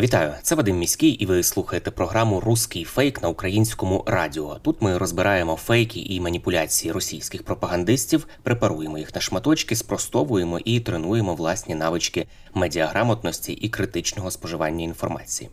Вітаю, це Вадим Міський, і ви слухаєте програму Руський фейк на українському радіо. Тут ми розбираємо фейки і маніпуляції російських пропагандистів, препаруємо їх на шматочки, спростовуємо і тренуємо власні навички медіаграмотності і критичного споживання інформації.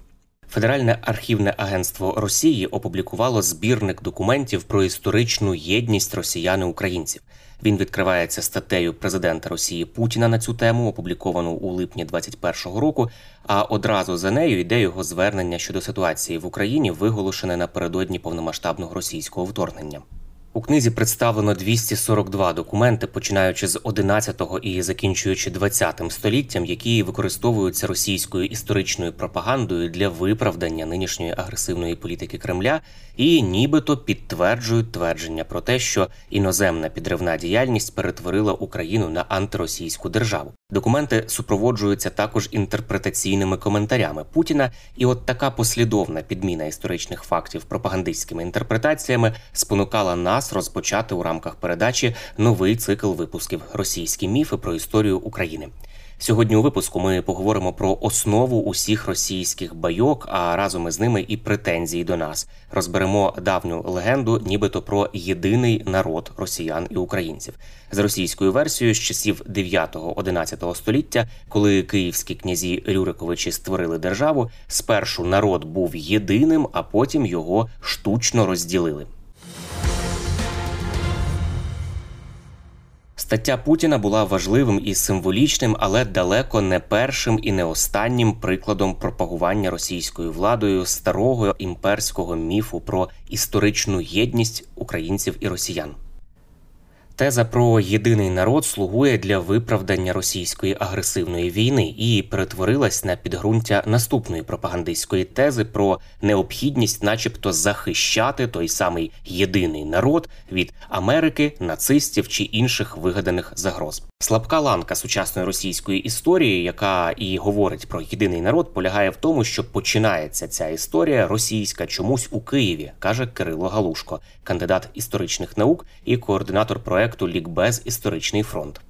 Федеральне архівне агентство Росії опублікувало збірник документів про історичну єдність росіян українців. Він відкривається статтею президента Росії Путіна на цю тему, опубліковану у липні 2021 року. А одразу за нею йде його звернення щодо ситуації в Україні, виголошене напередодні повномасштабного російського вторгнення. У книзі представлено 242 документи, починаючи з 11 і закінчуючи 20 століттям, які використовуються російською історичною пропагандою для виправдання нинішньої агресивної політики Кремля і нібито підтверджують твердження про те, що іноземна підривна діяльність перетворила Україну на антиросійську державу. Документи супроводжуються також інтерпретаційними коментарями Путіна, і от така послідовна підміна історичних фактів пропагандистськими інтерпретаціями спонукала нас розпочати у рамках передачі новий цикл випусків Російські міфи про історію України. Сьогодні у випуску ми поговоримо про основу усіх російських байок, а разом із ними і претензії до нас. Розберемо давню легенду, нібито про єдиний народ росіян і українців з російською версією з часів 9-11 століття, коли київські князі Рюриковичі створили державу. Спершу народ був єдиним, а потім його штучно розділили. Стаття Путіна була важливим і символічним, але далеко не першим і не останнім прикладом пропагування російською владою старого імперського міфу про історичну єдність українців і росіян. Теза про єдиний народ слугує для виправдання російської агресивної війни і перетворилась на підґрунтя наступної пропагандистської тези про необхідність, начебто, захищати той самий єдиний народ від Америки, нацистів чи інших вигаданих загроз. Слабка ланка сучасної російської історії, яка і говорить про єдиний народ, полягає в тому, що починається ця історія російська чомусь у Києві, каже Кирило Галушко, кандидат історичних наук і координатор проекту Лікбез Історичний фронт.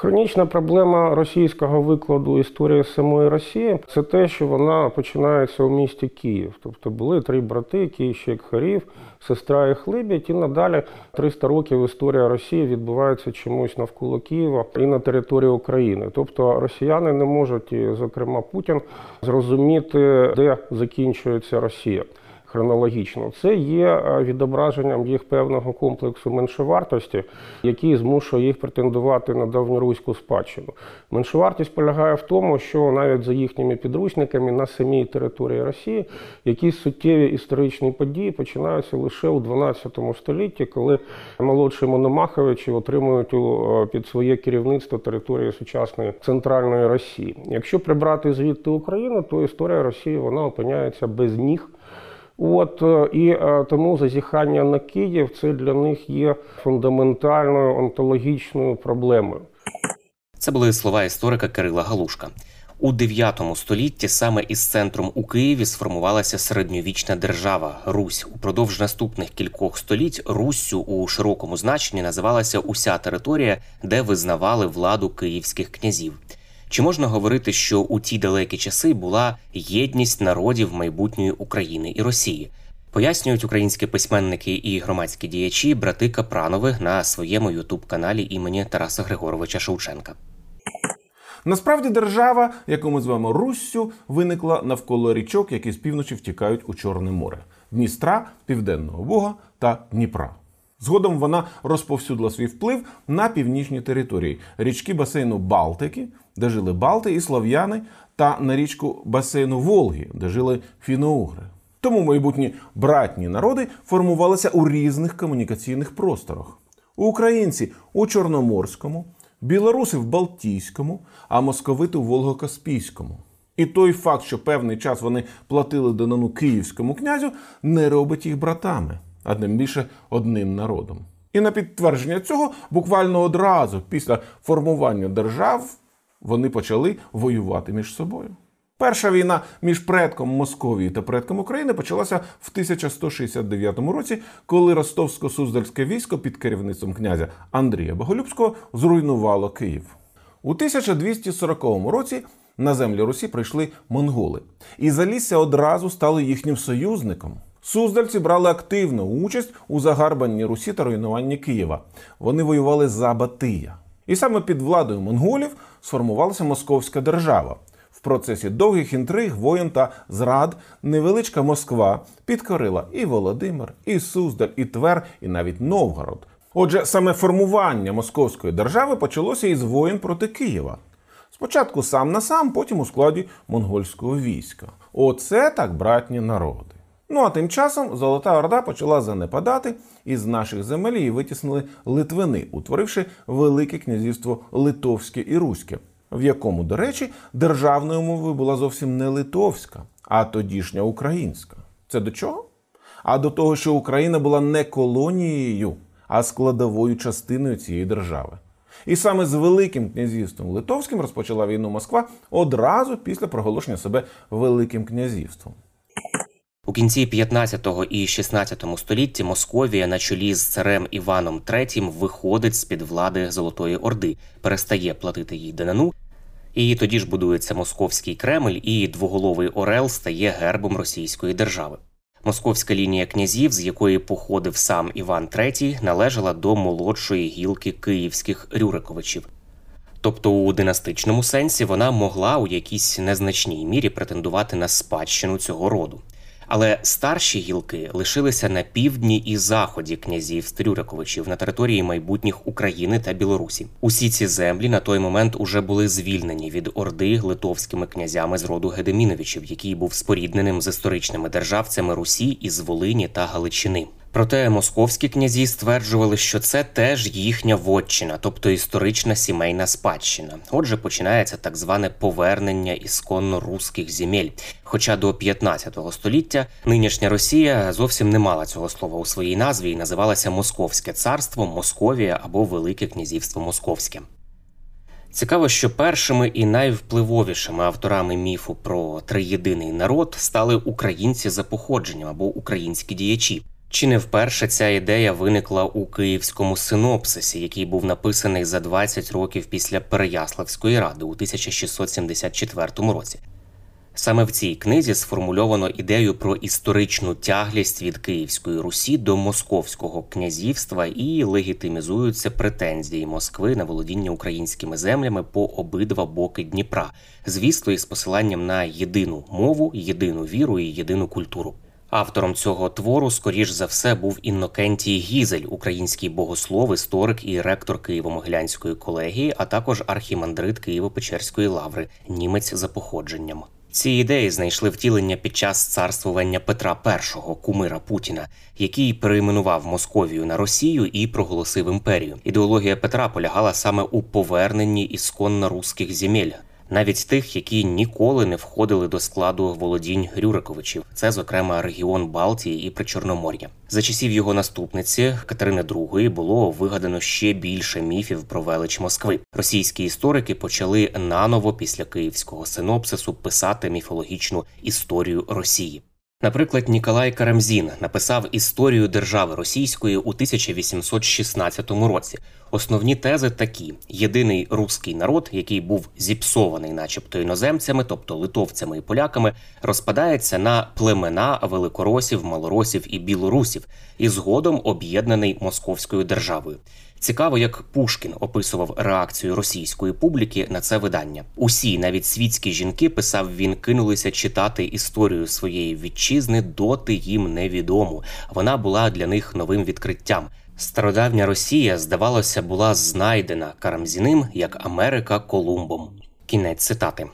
Хронічна проблема російського викладу історії самої Росії це те, що вона починається у місті Київ. Тобто були три брати, Київщик Харів, сестра і Хлибідь, і надалі 300 років історія Росії відбувається чомусь навколо Києва і на території України. Тобто росіяни не можуть, і, зокрема Путін, зрозуміти, де закінчується Росія. Хронологічно це є е, відображенням їх певного комплексу меншовартості, який змушує їх претендувати на давньоруську спадщину. Меншовартість полягає в тому, що навіть за їхніми підручниками на самій території Росії якісь суттєві історичні події починаються лише у 12 столітті, коли молодші Мономаховичі отримують у- під своє керівництво території сучасної центральної Росії. Якщо прибрати звідти Україну, то історія Росії вона опиняється без ніг. От е, і е, тому зазіхання на Київ це для них є фундаментальною онтологічною проблемою. Це були слова історика Кирила Галушка. У 9 столітті саме із центром у Києві сформувалася середньовічна держава Русь. Упродовж наступних кількох століть Руссю у широкому значенні називалася уся територія, де визнавали владу київських князів. Чи можна говорити, що у ті далекі часи була єдність народів майбутньої України і Росії? Пояснюють українські письменники і громадські діячі брати Капранови на своєму ютуб-каналі імені Тараса Григоровича Шевченка. Насправді держава, яку ми звемо Руссю, виникла навколо річок, які з півночі втікають у Чорне море Дністра, Південного Бога та Дніпра. Згодом вона розповсюдила свій вплив на північні території річки басейну Балтики, де жили Балти і Слов'яни, та на річку басейну Волги, де жили фіноугри. Тому майбутні братні народи формувалися у різних комунікаційних просторах. Українці у Чорноморському, білоруси в Балтійському, а московити у Волго-Каспійському. І той факт, що певний час вони платили данину київському князю, не робить їх братами, а тим більше одним народом. І на підтвердження цього, буквально одразу після формування держав, вони почали воювати між собою. Перша війна між предком Московії та предком України почалася в 1169 році, коли ростовсько-суздальське військо під керівництвом князя Андрія Боголюбського зруйнувало Київ. У 1240 році на землі Русі прийшли монголи, і Залісся одразу стало їхнім союзником. Суздальці брали активну участь у загарбанні Русі та руйнуванні Києва. Вони воювали за Батия. І саме під владою монголів сформувалася Московська держава. В процесі довгих інтриг, воєн та зрад невеличка Москва підкорила і Володимир, і Суздаль, і Твер, і навіть Новгород. Отже, саме формування московської держави почалося із воєн проти Києва. Спочатку сам на сам, потім у складі монгольського війська. Оце так братні народи. Ну а тим часом Золота Орда почала занепадати, і з наших земель її витіснили Литвини, утворивши Велике князівство Литовське і Руське, в якому, до речі, державною мовою була зовсім не литовська, а тодішня українська. Це до чого? А до того, що Україна була не колонією, а складовою частиною цієї держави. І саме з Великим князівством Литовським розпочала війну Москва одразу після проголошення себе Великим князівством. У кінці 15 і 16 столітті Московія на чолі з царем Іваном III виходить з під влади Золотої Орди, перестає платити їй данину. І тоді ж будується московський Кремль, і двоголовий Орел стає гербом Російської держави. Московська лінія князів, з якої походив сам Іван III, належала до молодшої гілки київських Рюриковичів. Тобто у династичному сенсі вона могла у якійсь незначній мірі претендувати на спадщину цього роду. Але старші гілки лишилися на півдні і заході князів Стрюриковичів на території майбутніх України та Білорусі. Усі ці землі на той момент уже були звільнені від орди литовськими князями з роду Гедеміновичів, який був спорідненим з історичними державцями Русі із Волині та Галичини. Проте московські князі стверджували, що це теж їхня вотчина, тобто історична сімейна спадщина. Отже, починається так зване повернення ісконно руських земель. Хоча до 15 століття нинішня Росія зовсім не мала цього слова у своїй назві і називалася Московське царство, Московія або Велике Князівство Московське. Цікаво, що першими і найвпливовішими авторами міфу про триєдиний народ стали українці за походженням або українські діячі. Чи не вперше ця ідея виникла у київському синопсисі, який був написаний за 20 років після Переяславської ради у 1674 році? Саме в цій книзі сформульовано ідею про історичну тяглість від Київської Русі до Московського князівства і легітимізуються претензії Москви на володіння українськими землями по обидва боки Дніпра, звісно, із посиланням на єдину мову, єдину віру і єдину культуру. Автором цього твору, скоріш за все, був Іннокентій Гізель, український богослов, історик і ректор Києво-Могилянської колегії, а також архімандрит Києво-Печерської лаври, німець за походженням. Ці ідеї знайшли втілення під час царствування Петра І, кумира Путіна, який перейменував Московію на Росію і проголосив імперію. Ідеологія Петра полягала саме у поверненні ісконно руських земель, навіть тих, які ніколи не входили до складу володінь Рюриковичів. Це, зокрема, регіон Балтії і Причорномор'я. За часів його наступниці Катерини II було вигадано ще більше міфів про велич Москви. Російські історики почали наново після київського синопсису писати міфологічну історію Росії. Наприклад, Ніколай Карамзін написав історію держави російської у 1816 році. Основні тези такі: єдиний руський народ, який був зіпсований, начебто іноземцями, тобто литовцями і поляками, розпадається на племена великоросів, малоросів і білорусів, і згодом об'єднаний московською державою. Цікаво, як Пушкін описував реакцію російської публіки на це видання. Усі, навіть світські жінки, писав він, кинулися читати історію своєї вітчизни, доти їм невідому. Вона була для них новим відкриттям. Стародавня Росія, здавалося, була знайдена Карамзіним як Америка Колумбом. Кінець цитати.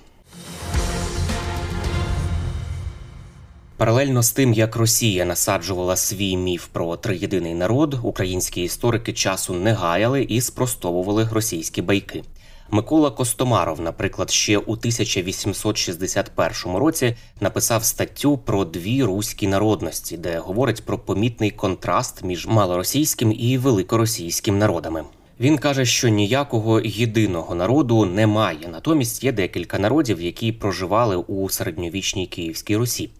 Паралельно з тим, як Росія насаджувала свій міф про триєдиний народ, українські історики часу не гаяли і спростовували російські байки. Микола Костомаров, наприклад, ще у 1861 році написав статтю про дві руські народності, де говорить про помітний контраст між малоросійським і великоросійським народами. Він каже, що ніякого єдиного народу немає, натомість є декілька народів, які проживали у середньовічній Київській Русі.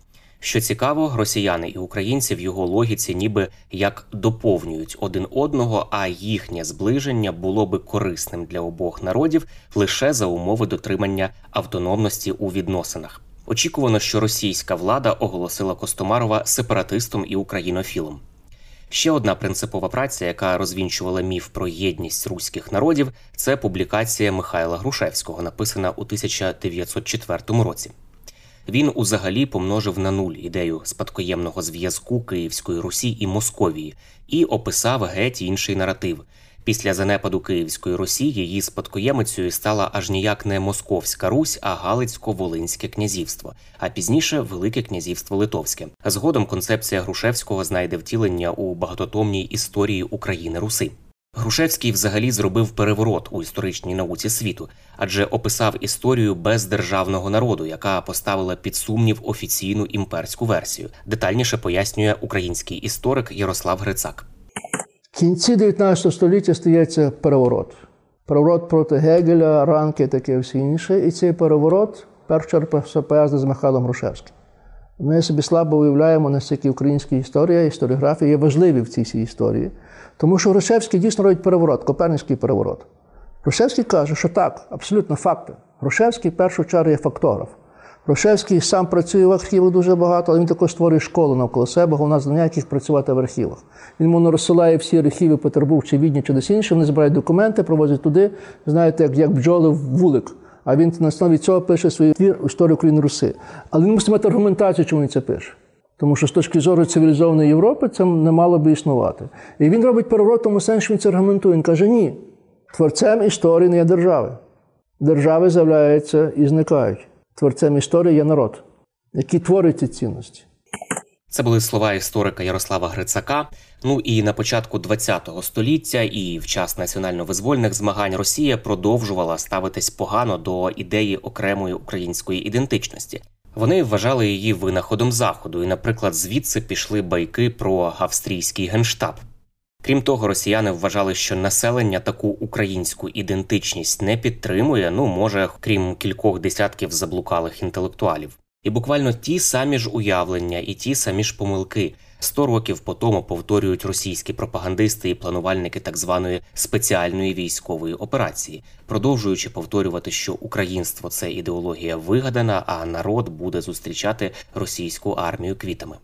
Що цікаво, росіяни і українці в його логіці ніби як доповнюють один одного, а їхнє зближення було би корисним для обох народів лише за умови дотримання автономності у відносинах. Очікувано, що російська влада оголосила Костомарова сепаратистом і українофілом. Ще одна принципова праця, яка розвінчувала міф про єдність руських народів, це публікація Михайла Грушевського, написана у 1904 році. Він узагалі помножив на нуль ідею спадкоємного зв'язку Київської Русі і Московії і описав геть інший наратив. Після занепаду Київської Русі її спадкоємицею стала аж ніяк не Московська Русь, а Галицько-Волинське князівство, а пізніше Велике князівство Литовське. Згодом концепція Грушевського знайде втілення у багатотомній історії України Руси. Грушевський взагалі зробив переворот у історичній науці світу, адже описав історію без державного народу, яка поставила під сумнів офіційну імперську версію. Детальніше пояснює український історик Ярослав Грицак. В кінці 19 століття стається переворот. Переворот проти Гегеля, ранки, таке все інше. І цей переворот чергу пов'язаний з Михайлом Грушевським. Ми собі слабо уявляємо, наскільки українська історія, історіографія є важливі в цій історії. Тому що Грушевський дійсно робить переворот, Коперницький переворот. Грушевський каже, що так, абсолютно факти. Грушевський в першу чергу є фактограф. Грушевський сам працює в архівах дуже багато, але він також створює школу навколо себе, головна знання, яких працювати в архівах. Він воно розсилає всі архіви Петербург чи Відні, чи десь інше, вони збирають документи, провозять туди, знаєте, як як бджоли в вулик. А він на основі цього пише свій твір історію України Руси. Але він мусить мати аргументацію, чому він це пише. Тому що з точки зору цивілізованої Європи це не мало би існувати. І він робить переворот, тому сенсі він це аргументує. Він каже: ні, творцем історії не є держави. Держави з'являються і зникають. Творцем історії є народ, який творить ці цінності. Це були слова історика Ярослава Грицака. Ну і на початку ХХ століття і в час національно-визвольних змагань Росія продовжувала ставитись погано до ідеї окремої української ідентичності. Вони вважали її винаходом заходу, і, наприклад, звідси пішли байки про австрійський генштаб. Крім того, росіяни вважали, що населення таку українську ідентичність не підтримує, ну може, крім кількох десятків заблукалих інтелектуалів. І буквально ті самі ж уявлення і ті самі ж помилки сто років по тому повторюють російські пропагандисти і планувальники так званої спеціальної військової операції, продовжуючи повторювати, що українство це ідеологія вигадана, а народ буде зустрічати російську армію квітами.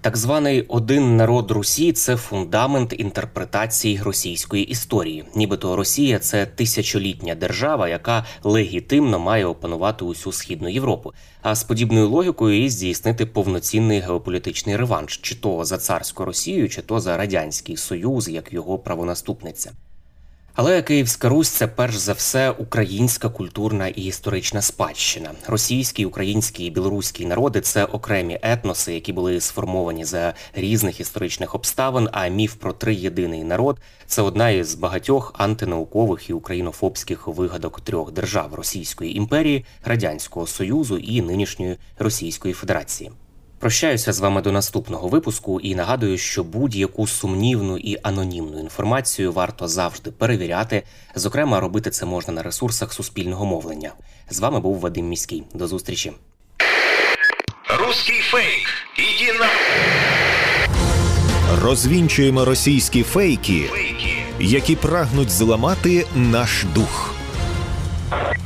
Так званий один народ Русі це фундамент інтерпретації російської історії. Нібито Росія це тисячолітня держава, яка легітимно має опанувати усю східну Європу. А з подібною логікою її здійснити повноцінний геополітичний реванш, чи то за царську Росію, чи то за радянський союз, як його правонаступниця. Але Київська Русь це перш за все українська культурна і історична спадщина. Російський, український і білоруський народи це окремі етноси, які були сформовані за різних історичних обставин. А міф про триєдиний народ це одна із багатьох антинаукових і українофобських вигадок трьох держав Російської імперії, Радянського Союзу і нинішньої Російської Федерації. Прощаюся з вами до наступного випуску і нагадую, що будь-яку сумнівну і анонімну інформацію варто завжди перевіряти. Зокрема, робити це можна на ресурсах суспільного мовлення. З вами був Вадим Міський. До зустрічі. Русский фейк. Иди на... Розвінчуємо російські фейки, Фейки. які прагнуть зламати наш дух.